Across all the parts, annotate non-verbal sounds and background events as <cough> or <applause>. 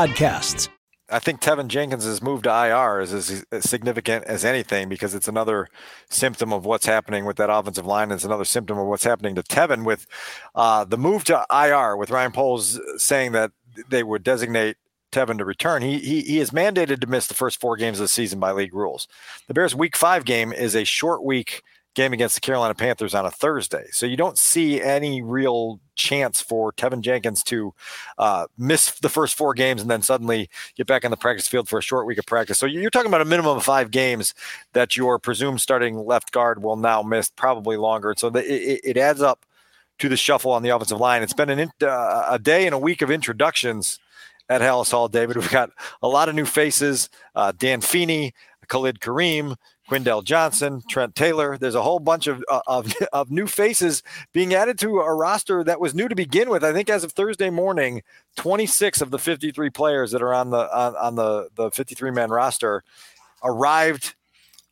podcasts. I think Tevin Jenkins' move to IR is as significant as anything because it's another symptom of what's happening with that offensive line. It's another symptom of what's happening to Tevin with uh, the move to IR, with Ryan Poles saying that they would designate Tevin to return. He, he he is mandated to miss the first four games of the season by league rules. The Bears' Week Five game is a short week game against the Carolina Panthers on a Thursday. So you don't see any real chance for Tevin Jenkins to uh, miss the first four games and then suddenly get back on the practice field for a short week of practice. So you're talking about a minimum of five games that your presumed starting left guard will now miss, probably longer. So the, it, it, adds up to the shuffle on the offensive line. It's been an, uh, a day and a week of introductions at Halas Hall, David. We've got a lot of new faces. Uh, Dan Feeney, Khalid Kareem, Quindell Johnson, Trent Taylor. There's a whole bunch of, uh, of, <laughs> of new faces being added to a roster that was new to begin with. I think as of Thursday morning, 26 of the 53 players that are on the on, on the the 53 man roster arrived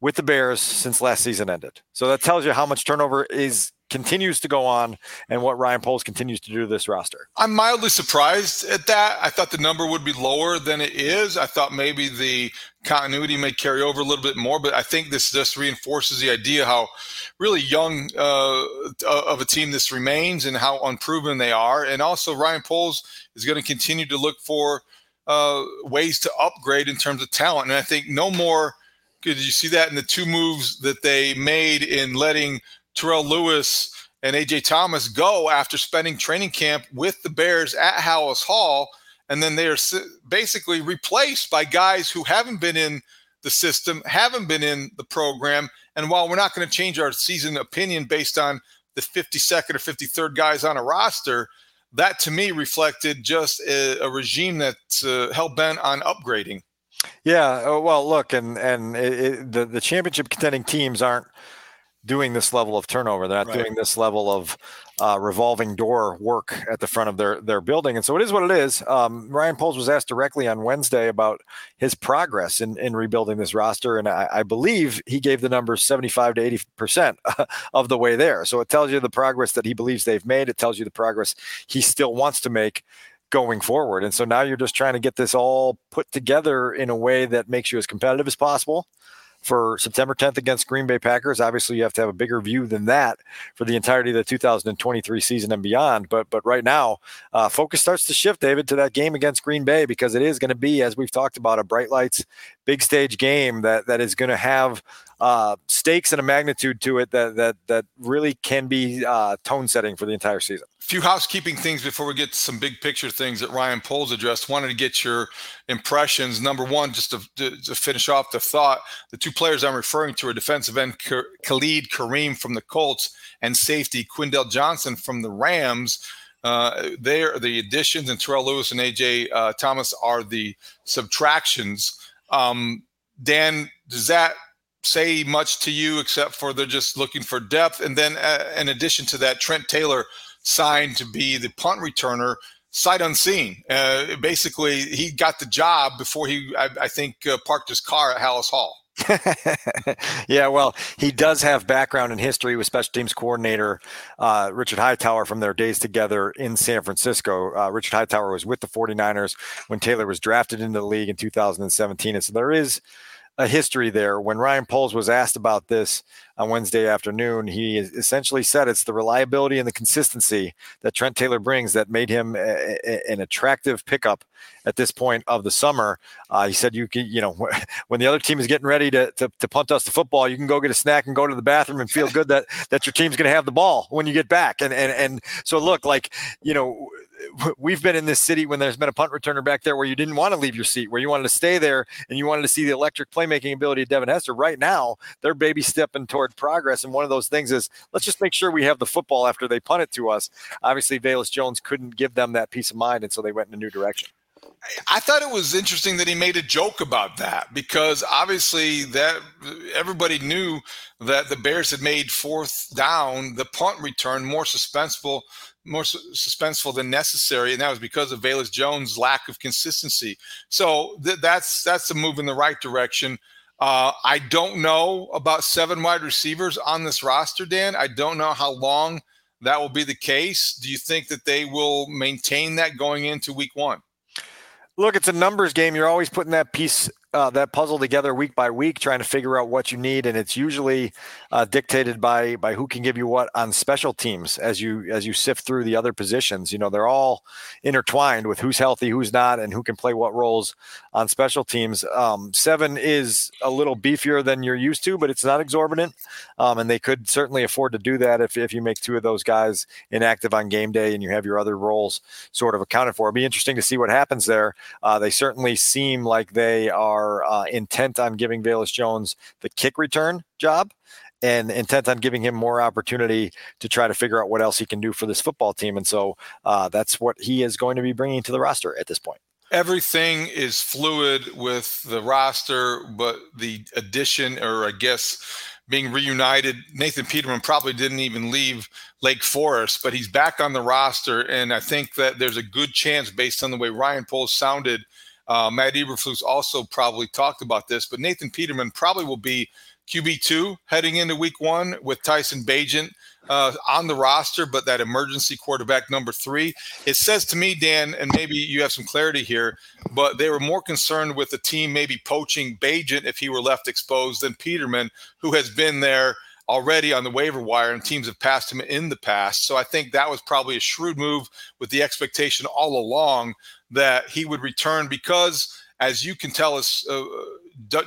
with the Bears since last season ended. So that tells you how much turnover is continues to go on and what Ryan Poles continues to do to this roster. I'm mildly surprised at that. I thought the number would be lower than it is. I thought maybe the continuity may carry over a little bit more, but I think this just reinforces the idea how really young uh, of a team this remains and how unproven they are. And also, Ryan Poles is going to continue to look for uh, ways to upgrade in terms of talent. And I think no more. Did you see that in the two moves that they made in letting Terrell Lewis and AJ Thomas go after spending training camp with the Bears at Halas Hall. And then they are basically replaced by guys who haven't been in the system, haven't been in the program. And while we're not going to change our season opinion based on the 52nd or 53rd guys on a roster, that to me reflected just a, a regime that's uh, hell bent on upgrading. Yeah, uh, well, look, and and it, it, the the championship contending teams aren't doing this level of turnover. They're not right. doing this level of uh, revolving door work at the front of their their building. And so it is what it is. Um, Ryan Poles was asked directly on Wednesday about his progress in, in rebuilding this roster, and I, I believe he gave the number 75 to 80 percent <laughs> of the way there. So it tells you the progress that he believes they've made. It tells you the progress he still wants to make going forward. And so now you're just trying to get this all put together in a way that makes you as competitive as possible for September 10th against Green Bay Packers. Obviously, you have to have a bigger view than that for the entirety of the 2023 season and beyond. But but right now, uh, focus starts to shift, David, to that game against Green Bay because it is going to be, as we've talked about, a bright lights, big stage game that that is going to have uh, stakes and a magnitude to it that that that really can be uh, tone setting for the entire season. A few housekeeping things before we get to some big picture things that Ryan Poles addressed. Wanted to get your impressions. Number one, just to, to, to finish off the thought, the two players I'm referring to are defensive end Khalid Kareem from the Colts and safety Quindell Johnson from the Rams. Uh, they are the additions, and Terrell Lewis and AJ uh, Thomas are the subtractions. Um, Dan, does that say much to you except for they're just looking for depth. And then, uh, in addition to that, Trent Taylor signed to be the punt returner, sight unseen. Uh, basically, he got the job before he, I, I think, uh, parked his car at Halas Hall. <laughs> yeah, well, he does have background in history with special teams coordinator uh, Richard Hightower from their days together in San Francisco. Uh, Richard Hightower was with the 49ers when Taylor was drafted into the league in 2017. And so there is a history there. When Ryan Poles was asked about this on Wednesday afternoon, he essentially said it's the reliability and the consistency that Trent Taylor brings that made him a, a, an attractive pickup at this point of the summer. Uh, he said, "You can, you know, <laughs> when the other team is getting ready to, to, to punt us the football, you can go get a snack and go to the bathroom and feel good that that your team's going to have the ball when you get back." And and and so look, like you know we've been in this city when there's been a punt returner back there where you didn't want to leave your seat, where you wanted to stay there and you wanted to see the electric playmaking ability of Devin Hester. Right now, they're baby stepping toward progress. And one of those things is let's just make sure we have the football after they punt it to us. Obviously, Velus Jones couldn't give them that peace of mind, and so they went in a new direction. I thought it was interesting that he made a joke about that because obviously that everybody knew that the Bears had made fourth down, the punt return more suspenseful more suspenseful than necessary, and that was because of Velus Jones' lack of consistency. So th- that's that's a move in the right direction. Uh, I don't know about seven wide receivers on this roster, Dan. I don't know how long that will be the case. Do you think that they will maintain that going into Week One? Look, it's a numbers game. You're always putting that piece uh, that puzzle together week by week, trying to figure out what you need, and it's usually uh, dictated by by who can give you what on special teams as you as you sift through the other positions. You know, they're all intertwined with who's healthy, who's not, and who can play what roles on special teams. Um, seven is a little beefier than you're used to, but it's not exorbitant, um, and they could certainly afford to do that if if you make two of those guys inactive on game day and you have your other roles sort of accounted for. It'd be interesting to see what happens there. Uh, they certainly seem like they are uh, intent on giving Velus Jones the kick return job and intent on giving him more opportunity to try to figure out what else he can do for this football team. And so uh, that's what he is going to be bringing to the roster at this point. Everything is fluid with the roster, but the addition, or I guess being reunited, Nathan Peterman probably didn't even leave Lake Forest, but he's back on the roster. And I think that there's a good chance, based on the way Ryan Poles sounded uh, Matt Eberflus also probably talked about this, but Nathan Peterman probably will be QB2 heading into week one with Tyson Bagent uh, on the roster, but that emergency quarterback number three. It says to me, Dan, and maybe you have some clarity here, but they were more concerned with the team maybe poaching Bagent if he were left exposed than Peterman, who has been there already on the waiver wire and teams have passed him in the past. So I think that was probably a shrewd move with the expectation all along that he would return because, as you can tell us, uh,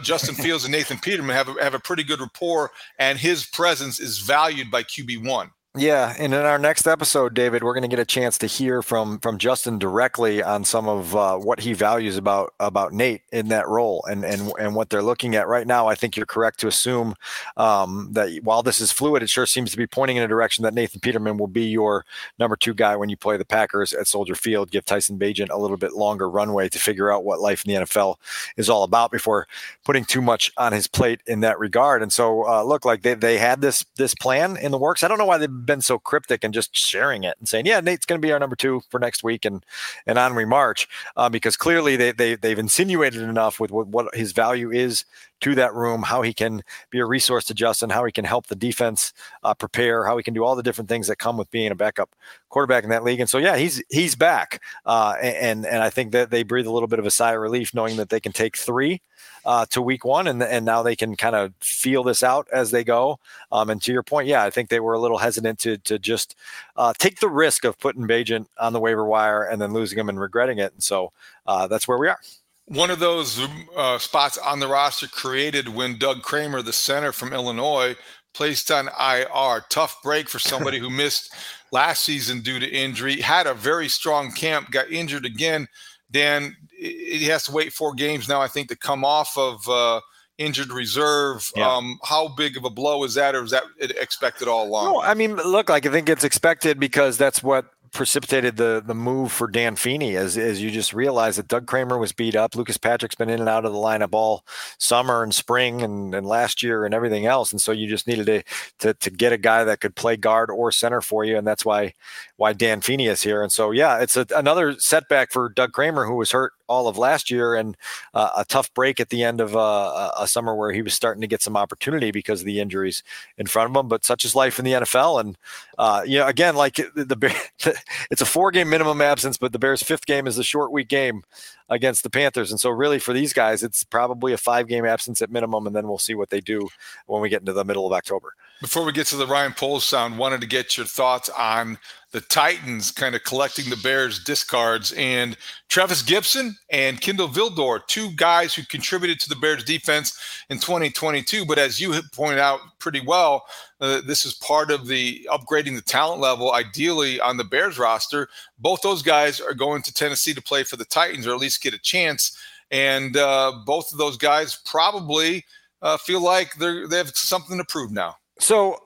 Justin Fields and Nathan Peterman have a, have a pretty good rapport, and his presence is valued by QB one. Yeah, and in our next episode, David, we're going to get a chance to hear from from Justin directly on some of uh, what he values about about Nate in that role and and and what they're looking at right now. I think you're correct to assume um, that while this is fluid, it sure seems to be pointing in a direction that Nathan Peterman will be your number two guy when you play the Packers at Soldier Field. Give Tyson Bagent a little bit longer runway to figure out what life in the NFL is all about before putting too much on his plate in that regard. And so, uh, look like they they had this this plan in the works. I don't know why they been so cryptic and just sharing it and saying, "Yeah, Nate's going to be our number two for next week," and and on we march, uh, because clearly they they they've insinuated enough with what, what his value is to that room, how he can be a resource to Justin, how he can help the defense uh, prepare, how he can do all the different things that come with being a backup quarterback in that league. And so, yeah, he's he's back, uh, and and I think that they breathe a little bit of a sigh of relief knowing that they can take three uh, to week one, and and now they can kind of feel this out as they go. Um, and to your point, yeah, I think they were a little hesitant to to just uh, take the risk of putting Bagent on the waiver wire and then losing him and regretting it. And so uh, that's where we are. One of those uh, spots on the roster created when Doug Kramer, the center from Illinois, placed on IR. Tough break for somebody who missed last season due to injury. Had a very strong camp, got injured again. Dan, he has to wait four games now, I think, to come off of uh, injured reserve. Yeah. Um, how big of a blow is that, or is that expected all along? No, I mean, look, like I think it's expected because that's what precipitated the the move for Dan Feeney as as you just realized that Doug Kramer was beat up. Lucas Patrick's been in and out of the lineup all summer and spring and, and last year and everything else. And so you just needed to, to to get a guy that could play guard or center for you. And that's why why Dan Feeney is here. And so yeah, it's a, another setback for Doug Kramer who was hurt all of last year and uh, a tough break at the end of uh, a summer where he was starting to get some opportunity because of the injuries in front of him. But such is life in the NFL. And, uh, you know, again, like the, the, <laughs> it's a four game minimum absence, but the Bears' fifth game is a short week game against the Panthers. And so, really, for these guys, it's probably a five game absence at minimum, and then we'll see what they do when we get into the middle of October. Before we get to the Ryan Poles sound, wanted to get your thoughts on the Titans kind of collecting the Bears discards and Trevis Gipson and Kindle Vildor, two guys who contributed to the Bears defense in 2022. But as you pointed out pretty well, uh, this is part of the upgrading the talent level, ideally on the Bears roster. Both those guys are going to Tennessee to play for the Titans or at least get a chance. And uh, both of those guys probably uh, feel like they they have something to prove now. So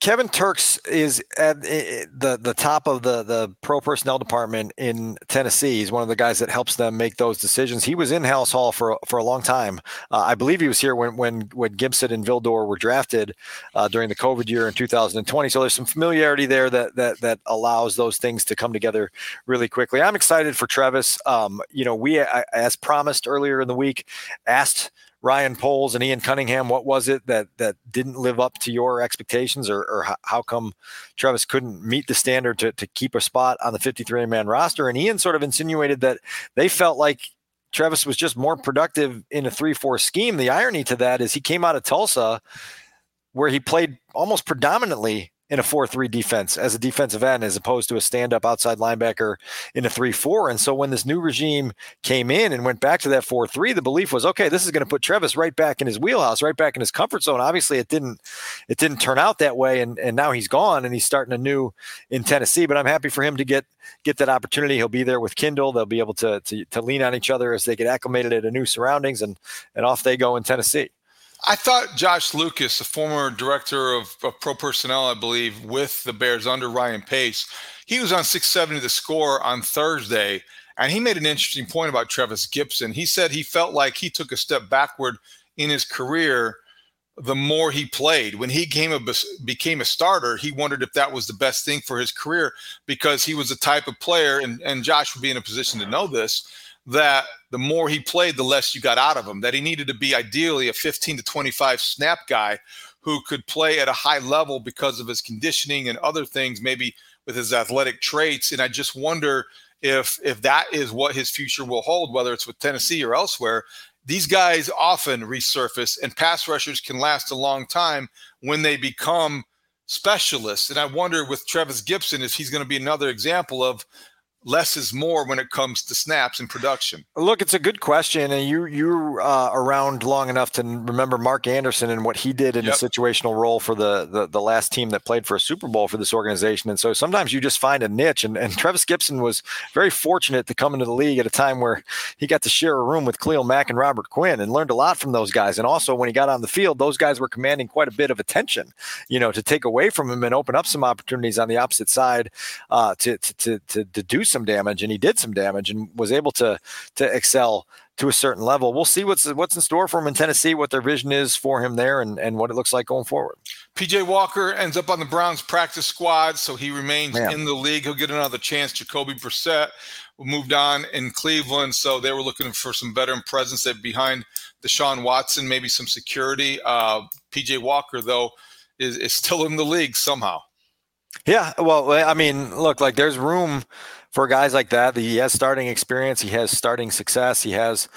Kevin Turks is at the the top of the the pro personnel department in Tennessee. He's one of the guys that helps them make those decisions. He was in Halas Hall for for a long time. Uh, I believe he was here when when when Gipson and Vildor were drafted uh, during the COVID year in 2020. So there's some familiarity there that that that allows those things to come together really quickly. I'm excited for Trevis. Um, you know, we as promised earlier in the week asked Ryan Poles and Ian Cunningham. What was it that that didn't live up to your expectations, or, or how come Trevis couldn't meet the standard to, to keep a spot on the 53 man roster? And Ian sort of insinuated that they felt like Trevis was just more productive in a 3 4 scheme. The irony to that is he came out of Tulsa where he played almost predominantly in a 4-3 defense as a defensive end as opposed to a stand-up outside linebacker in a 3-4 and so when this new regime came in and went back to that 4-3 the belief was okay this is going to put Trevis right back in his wheelhouse right back in his comfort zone. Obviously it didn't it didn't turn out that way and and now he's gone and he's starting anew in Tennessee. But I'm happy for him to get get that opportunity. He'll be there with Kindle they'll be able to to, to lean on each other as they get acclimated to a new surroundings and and off they go in Tennessee I thought Josh Lucas, the former director of, of, pro personnel, I believe, with the Bears under Ryan Pace, he was on 670 the score on Thursday, and he made an interesting point about Trevis Gipson. He said he felt like he took a step backward in his career the more he played. When he came a, became a starter, he wondered if that was the best thing for his career because he was the type of player, and, and Josh would be in a position to know this that the more he played, the less you got out of him. That he needed to be ideally a 15 to 25 snap guy who could play at a high level because of his conditioning and other things, maybe with his athletic traits. And I just wonder if if that is what his future will hold, whether it's with Tennessee or elsewhere. These guys often resurface, and pass rushers can last a long time when they become specialists. And I wonder with Trevis Gipson if he's going to be another example of less is more when it comes to snaps and production? Look, it's a good question, and you you uh, around long enough to remember Mark Anderson and what he did in yep. a situational role for the, the, the last team that played for a Super Bowl for this organization. And so sometimes you just find a niche, and, and <laughs> Trevis Gipson was very fortunate to come into the league at a time where he got to share a room with Khalil Mack and Robert Quinn, and learned a lot from those guys. And also when he got on the field, those guys were commanding quite a bit of attention, you know, to take away from him and open up some opportunities on the opposite side uh, to, to to to to do some damage, and he did some damage, and was able to to excel to a certain level. We'll see what's what's in store for him in Tennessee, what their vision is for him there, and, and what it looks like going forward. PJ Walker ends up on the Browns practice squad, so he remains Man. in the league. He'll get another chance. Jacoby Brissett moved on in Cleveland, so they were looking for some veteran presence that behind Deshaun Watson, maybe some security. Uh, PJ Walker, though, is, is still in the league somehow. Yeah, well, I mean, look, like there's room for guys like that. He has starting experience, he has starting success, he has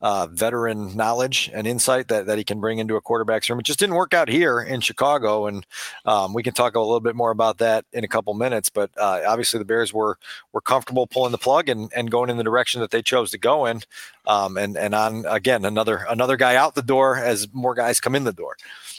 uh, veteran knowledge and insight that, that he can bring into a quarterback's room. It just didn't work out here in Chicago, and um, we can talk a little bit more about that in a couple minutes. But uh, obviously, the Bears were were comfortable pulling the plug and, and going in the direction that they chose to go in, um, and and on again another another guy out the door as more guys come in the door.